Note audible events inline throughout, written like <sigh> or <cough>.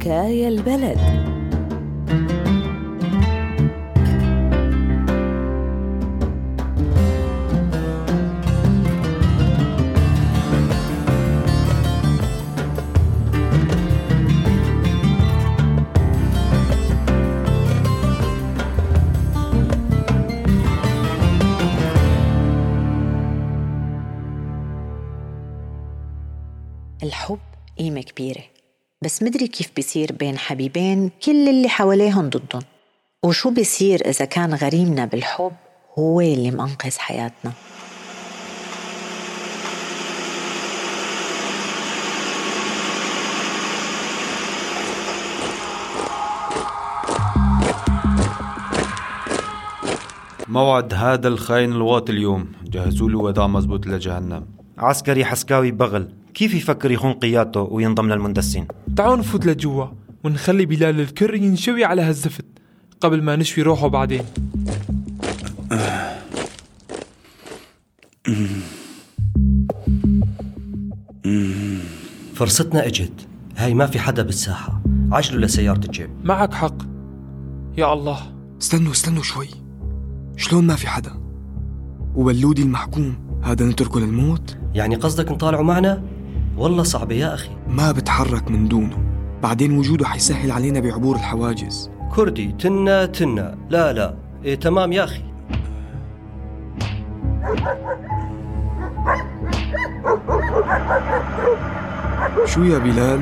حكاية البلد. الحب قيمة كبيرة. بس مدري كيف بيصير بين حبيبين كل اللي حواليهم ضدهم. وشو بيصير إذا كان غريمنا بالحب هو اللي منقذ حياتنا. موعد هذا الخاين الواطي اليوم. جهزوا له وداع مزبوط لجهنم. عسكري حسكاوي بغل. كيف يفكر يخون قيادته وينضم للمندسين؟ تعالوا نفوت لجوا ونخلي بلال الكر ينشوي على هالزفت قبل ما نشوي روحه بعدين. فرصتنا اجت. هاي ما في حدا بالساحة. عجلوا لسيارة الجيب. معك حق. يا الله. استنوا استنوا شوي. شلون ما في حدا؟ وبلودي المحكوم. هذا نتركه للموت؟ يعني قصدك نطالعوا معنا؟ والله صعبة يا أخي. ما بتحرك من دونه. بعدين وجوده حيسهل علينا بعبور الحواجز. كردي تنا تنا. لا لا. إيه تمام يا أخي. شو يا بلال؟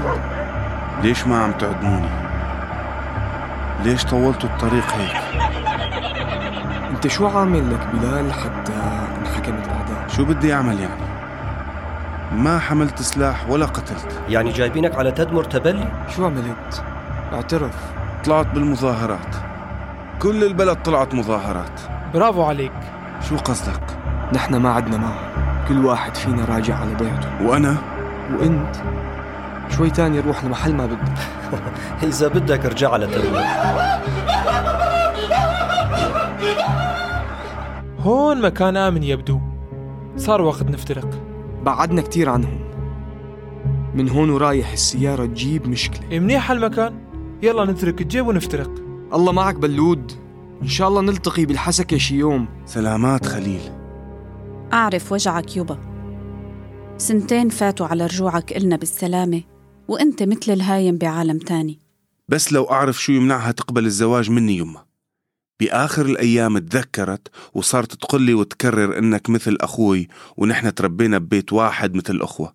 ليش ما عم تعدموني؟ ليش طولتوا الطريق هيك؟ انت شو عامل لك بلال حتى انحكمت الأعداء؟ شو بدي أعمل يعني؟ ما حملت سلاح ولا قتلت. يعني جايبينك على تدمر تبلي؟ شو عملت؟ اعترف. طلعت بالمظاهرات. كل البلد طلعت مظاهرات. برافو عليك. شو قصدك؟ نحن ما عدنا معه. كل واحد فينا راجع على ضيعته وأنا؟ وأنت؟ شوي تاني روح لمحل ما بدك. <laughs> إذا بدك ارجع على تدمر هون مكان آمن يبدو. صار وقت نفترق. بعدنا كتير عنهم. من هون ورايح السيارة تجيب مشكلة. إيه منيح هالمكان؟ يلا نترك الجيب ونفترق. الله معك بلود. إن شاء الله نلتقي بالحسكة شي يوم. سلامات خليل. أعرف وجعك يبا سنتين فاتوا على رجوعك إلنا بالسلامة وأنت مثل الهايم بعالم تاني. بس لو أعرف شو يمنعها تقبل الزواج مني يمه بآخر الأيام تذكرت وصارت تقول لي وتكرر إنك مثل أخوي ونحن تربينا ببيت واحد مثل الأخوة.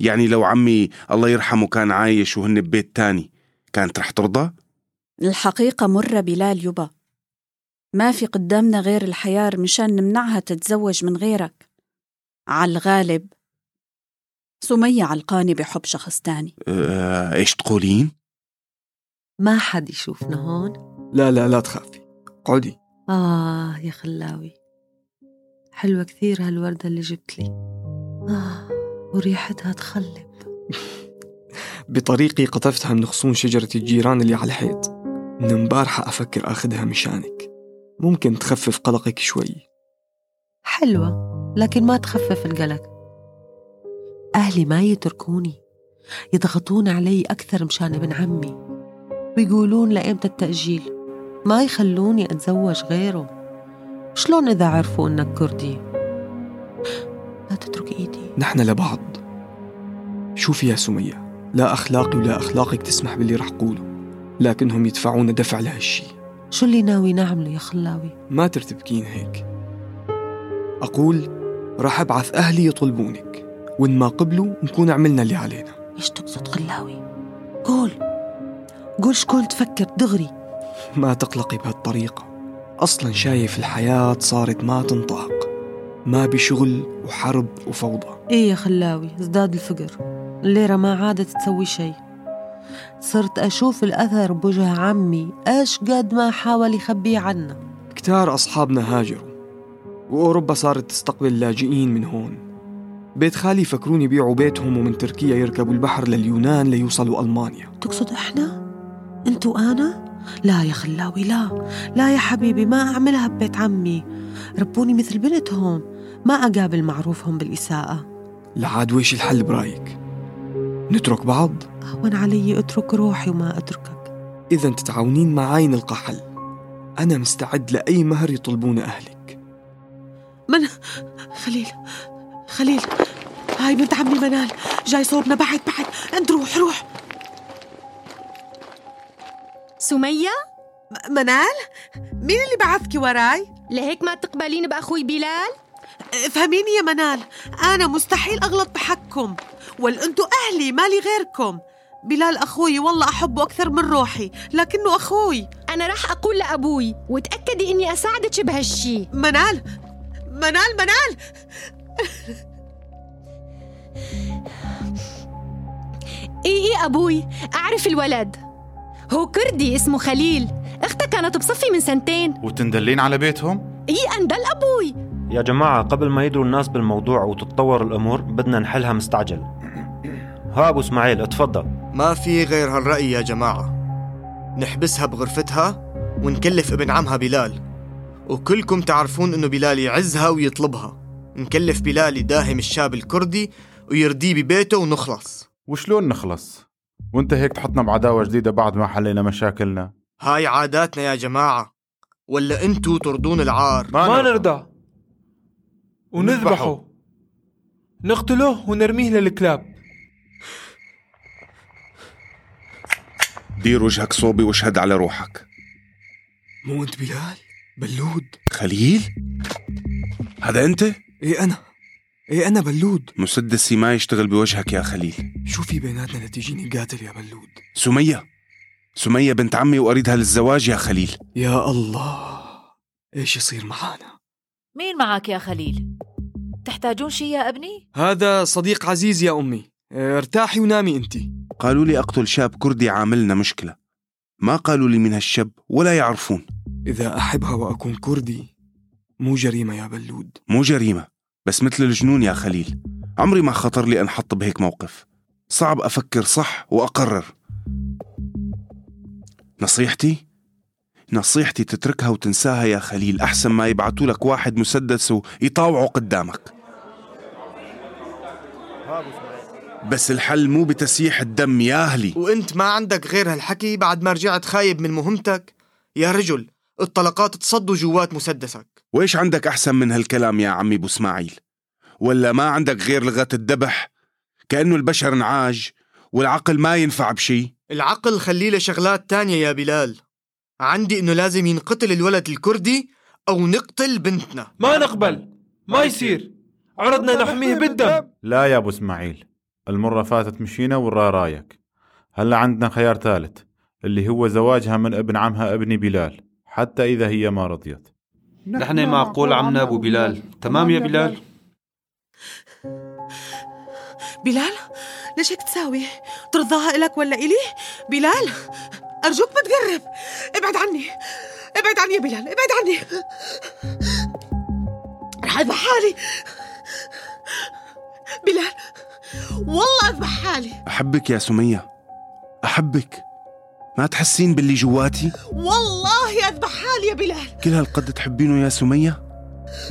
يعني لو عمي الله يرحمه كان عايش وهن ببيت تاني كانت رح ترضى؟ الحقيقة مرة بلال يبا. ما في قدامنا غير الحياة مشان نمنعها تتزوج من غيرك. على الغالب. سمية علقانة بحب شخص تاني. آه، إيش تقولين؟ ما حد يشوفنا هون. لا لا لا تخافي. اقعدي آه يا خلاوي. حلوة كثير هالوردة اللي جبت لي. آه وريحتها تخلب. <laughs> بطريقي قطفتها من غصون شجرة الجيران اللي على الحيط. من امبارحة أفكر أخذها مشانك ممكن تخفف قلقك شوي. حلوة لكن ما تخفف القلق. أهلي ما يتركوني. يضغطون علي أكثر مشان ابن عمي. ويقولون لإمتى التأجيل. ما يخلوني أتزوج غيره؟ شلون إذا عرفوا إنك كردي؟ لا تترك إيدي. نحن لبعض. شوفي يا سمية لا أخلاقي ولا أخلاقك تسمح باللي رح قوله لكنهم يدفعونا دفع لهالشي. شو اللي ناوي نعمله يا خلاوي؟ ما ترتبكين هيك. أقول راح أبعث أهلي يطلبونك وإن ما قبلوا نكون عملنا اللي علينا. إيش تقصد خلاوي؟ قول. قول شكون تفكر دغري. ما تقلقي بهالطريقة أصلا شايف الحياة صارت ما تنطاق. ما بشغل وحرب وفوضى. إيه يا خلاوي ازداد الفقر. الليرة ما عادت تسوي شيء. صرت أشوف الأثر بوجه عمي. إيش قد ما حاول يخبيه عنا. كتار أصحابنا هاجروا وأوروبا صارت تستقبل اللاجئين من هون. بيت خالي فكرون يبيعوا بيتهم ومن تركيا يركبوا البحر لليونان ليوصلوا ألمانيا. تقصد إحنا؟ أنت وأنا؟ لا يا خلاوي لا. لا يا حبيبي ما أعملها ببيت عمي. ربوني مثل بنتهم. ما أقابل معروفهم بالإساءة. لعاد ويش الحل برأيك؟ نترك بعض؟ هون علي اترك روحي وما أتركك. إذا تتعاونين معاي نلقى حل أنا مستعد لأي مهر يطلبونه أهلك. من؟ خليل. خليل. هاي بنت عمي منال. جاي صوبنا بعد بعد. انت روح روح. سمية؟ منال؟ مين اللي بعثكي وراي؟ لهيك ما تقبلين بأخوي بلال؟ افهميني يا منال أنا مستحيل أغلط بحقكم والانتو أهلي مالي غيركم. بلال أخوي والله أحبه أكثر من روحي لكنه أخوي. أنا رح أقول لأبوي وتأكدي إني أساعدك بهالشي. منال منال منال! إي إي أبوي أعرف الولد. هو كردي اسمه خليل. أختها كانت بصفي من سنتين. وتندلين على بيتهم؟ إي أندل أبوي. يا جماعة قبل ما يدروا الناس بالموضوع وتتطور الأمور بدنا نحلها مستعجل. ها أبو إسماعيل اتفضل. ما في غير هالرأي يا جماعة. نحبسها بغرفتها ونكلف ابن عمها بلال. وكلكم تعرفون إنه بلال يعزها ويطلبها. نكلف بلال يداهم الشاب الكردي ويرديه ببيته ونخلص. وشلون نخلص؟ وانت هيك تحطنا بعداوة جديدة بعد ما حلينا مشاكلنا. هاي عاداتنا يا جماعة. ولا انتو ترضون العار. ما, ما نرضى. ونذبحه. نقتله ونرميه للكلاب. دير وجهك صوبي واشهد على روحك. مو أنت بلال؟ بلود. خليل؟ هذا أنت؟ إيه أنا. إيه أنا بلود. مسدسي ما يشتغل بوجهك يا خليل. شو في بيناتنا لتجيني قاتل يا بلود؟ سمية. سمية بنت عمي وأريدها للزواج يا خليل. يا الله. إيش يصير معانا؟ مين معك يا خليل؟ تحتاجون شي يا أبني؟ هذا صديق عزيز يا أمي. إيه، ارتاحي ونامي أنت. قالوا لي أقتل شاب كردي عاملنا مشكلة. ما قالوا لي من هالشاب ولا يعرفون. إذا أحبها وأكون كردي مو جريمة يا بلود. مو جريمة. بس مثل الجنون يا خليل. عمري ما خطر لي أنحط بهيك موقف. صعب أفكر صح وأقرر. نصيحتي؟ نصيحتي تتركها وتنساها يا خليل. أحسن ما يبعتوا لك واحد مسدس ويطاوعه قدامك. بس الحل مو بتسييح الدم يا أهلي. وإنت ما عندك غير هالحكي بعد ما رجعت خايب من مهمتك؟ يا رجل الطلقات تصدوا جوات مسدسك. وإيش عندك أحسن من هالكلام يا عمي أبو إسماعيل؟ ولا ما عندك غير لغة الذبح؟ كأنه البشر انعاج والعقل ما ينفع بشي. العقل خليه لشغلات تانية يا بلال. عندي إنه لازم ينقتل الولد الكردي أو نقتل بنتنا. ما نقبل. ما يصير. عرضنا نحميه بالدم. لا يا أبو إسماعيل. المرة فاتت مشينا والرا رايك. هلا عندنا خيار ثالث اللي هو زواجها من ابن عمها ابن بلال حتى إذا هي ما رضيت. نحن معقول عمنا أبو بلال. تمام يا بلال؟ بلال؟ ليش هيك تساوي ترضاها إلك ولا إلي؟ بلال؟ أرجوك ما تقرب ابعد عني. ابعد عني يا بلال. ابعد عني. رح أذبح حالي. بلال؟ والله أذبح حالي. أحبك يا سمية. أحبك. ما تحسين باللي جواتي؟ والله أذبح حالي يا بلال. كل هالقد تحبينه يا سمية؟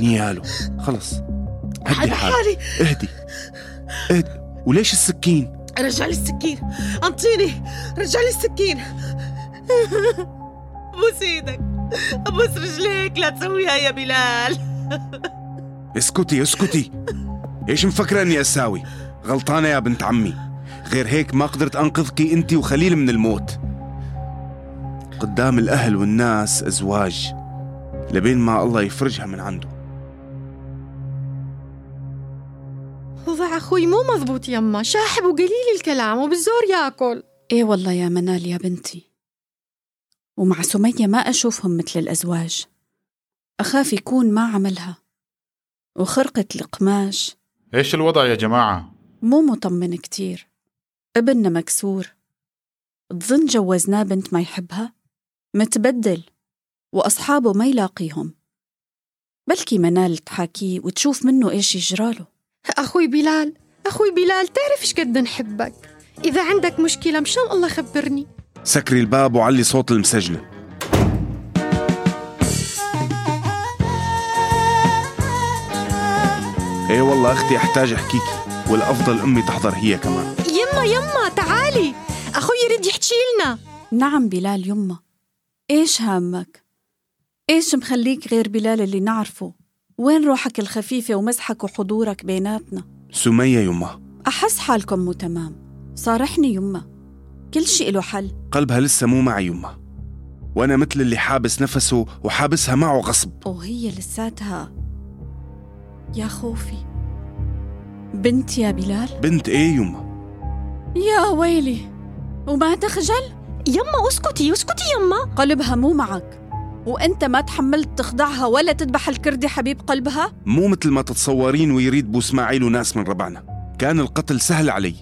نياله خلص. هدي حالي. اهدي. اهدي. وليش السكين؟ رجع لي السكين. أنطيني. رجع لي السكين <laughs> بوس إيدك ابوس رجليك لا تسويها يا بلال. <laughs> اسكتي اسكتي. إيش مفكرة اني أساوي؟ غلطانة يا بنت عمي. غير هيك ما قدرت انقذك انت وخليل من الموت. قدام الأهل والناس أزواج لبين ما الله يفرجها من عنده. وضع أخوي مو مزبوط يما شاحب وقليل الكلام وبالزور ياكل. إيه والله يا منال يا بنتي. ومع سمية ما أشوفهم مثل الأزواج. أخاف يكون ما عملها. وخرقة القماش. إيش الوضع يا جماعة؟ مو مطمن كتير. ابننا مكسور. تظن جوزناه بنت ما يحبها؟ متبدل وأصحابه ما يلاقيهم. بلكي منال تحاكيه وتشوف منه إيش يجراله. أخوي بلال أخوي بلال تعرف إيش قد نحبك؟ إذا عندك مشكلة مشان الله خبرني. سكري الباب وعلي صوت المسجلة. إيه والله أختي أحتاج احكيكي والأفضل أمي تحضر هي كمان. يما يما يما تعالي. أخوي يريد يحكي لنا. نعم بلال يمه إيش هامك؟ إيش مخليك غير بلال اللي نعرفه؟ وين روحك الخفيفة ومزحك وحضورك بيناتنا؟ سمية يمه أحس حالكم مو تمام. صارحني يمه كل شيء له حل. قلبها لسه مو معي يمه وأنا مثل اللي حابس نفسه وحابسها معه غصب. وهي لساتها. يا خوفي. بنت يا بلال؟ بنت إيه يمه يا ويلي. وما تخجل؟ يما اسكتي اسكتي يما. قلبها مو معك. وانت ما تحملت تخضعها ولا تذبح الكردي حبيب قلبها؟ مو مثل ما تتصورين ويريد بو اسماعيل وناس من ربعنا. كان القتل سهل علي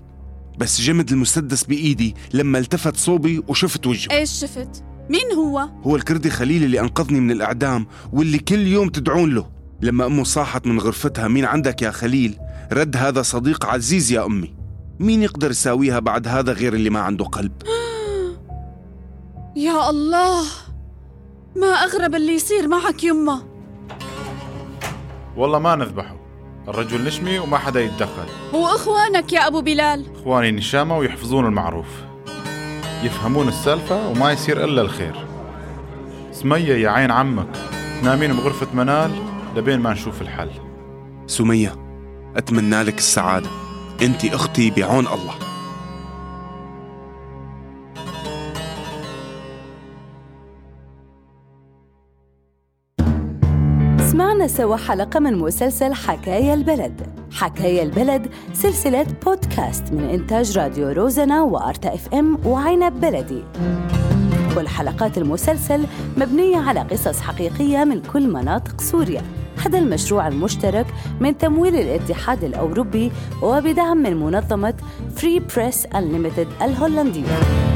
بس جمد المسدس بإيدي لما التفت صوبي وشفت وجهه. إيش شفت؟ مين هو؟ هو الكردي خليل اللي أنقذني من الإعدام واللي كل يوم تدعون له. لما أمه صاحت من غرفتها مين عندك يا خليل؟ رد هذا صديق عزيز يا أمي. مين يقدر يساويها بعد هذا غير اللي ما عنده قلب؟ <gasps> يا الله ما أغرب اللي يصير معك يمه والله ما نذبحه. الرجل نشمي وما حدا يتدخل. وإخوانك يا أبو بلال؟ إخواني نشامة ويحفظون المعروف. يفهمون السالفة وما يصير إلا الخير. سمية يا عين عمك نامين بغرفة منال لبين ما نشوف الحل. سمية أتمنى لك السعادة. أنت أختي بعون الله. سوا حلقة من مسلسل حكاية البلد. حكاية البلد سلسلة بودكاست من إنتاج راديو روزنا وأرتا FM وعنب بلدي. كل حلقات المسلسل مبنية على قصص حقيقية من كل مناطق سوريا. هذا المشروع المشترك من تمويل الاتحاد الأوروبي وبدعم من منظمة Free Press Unlimited الهولندية.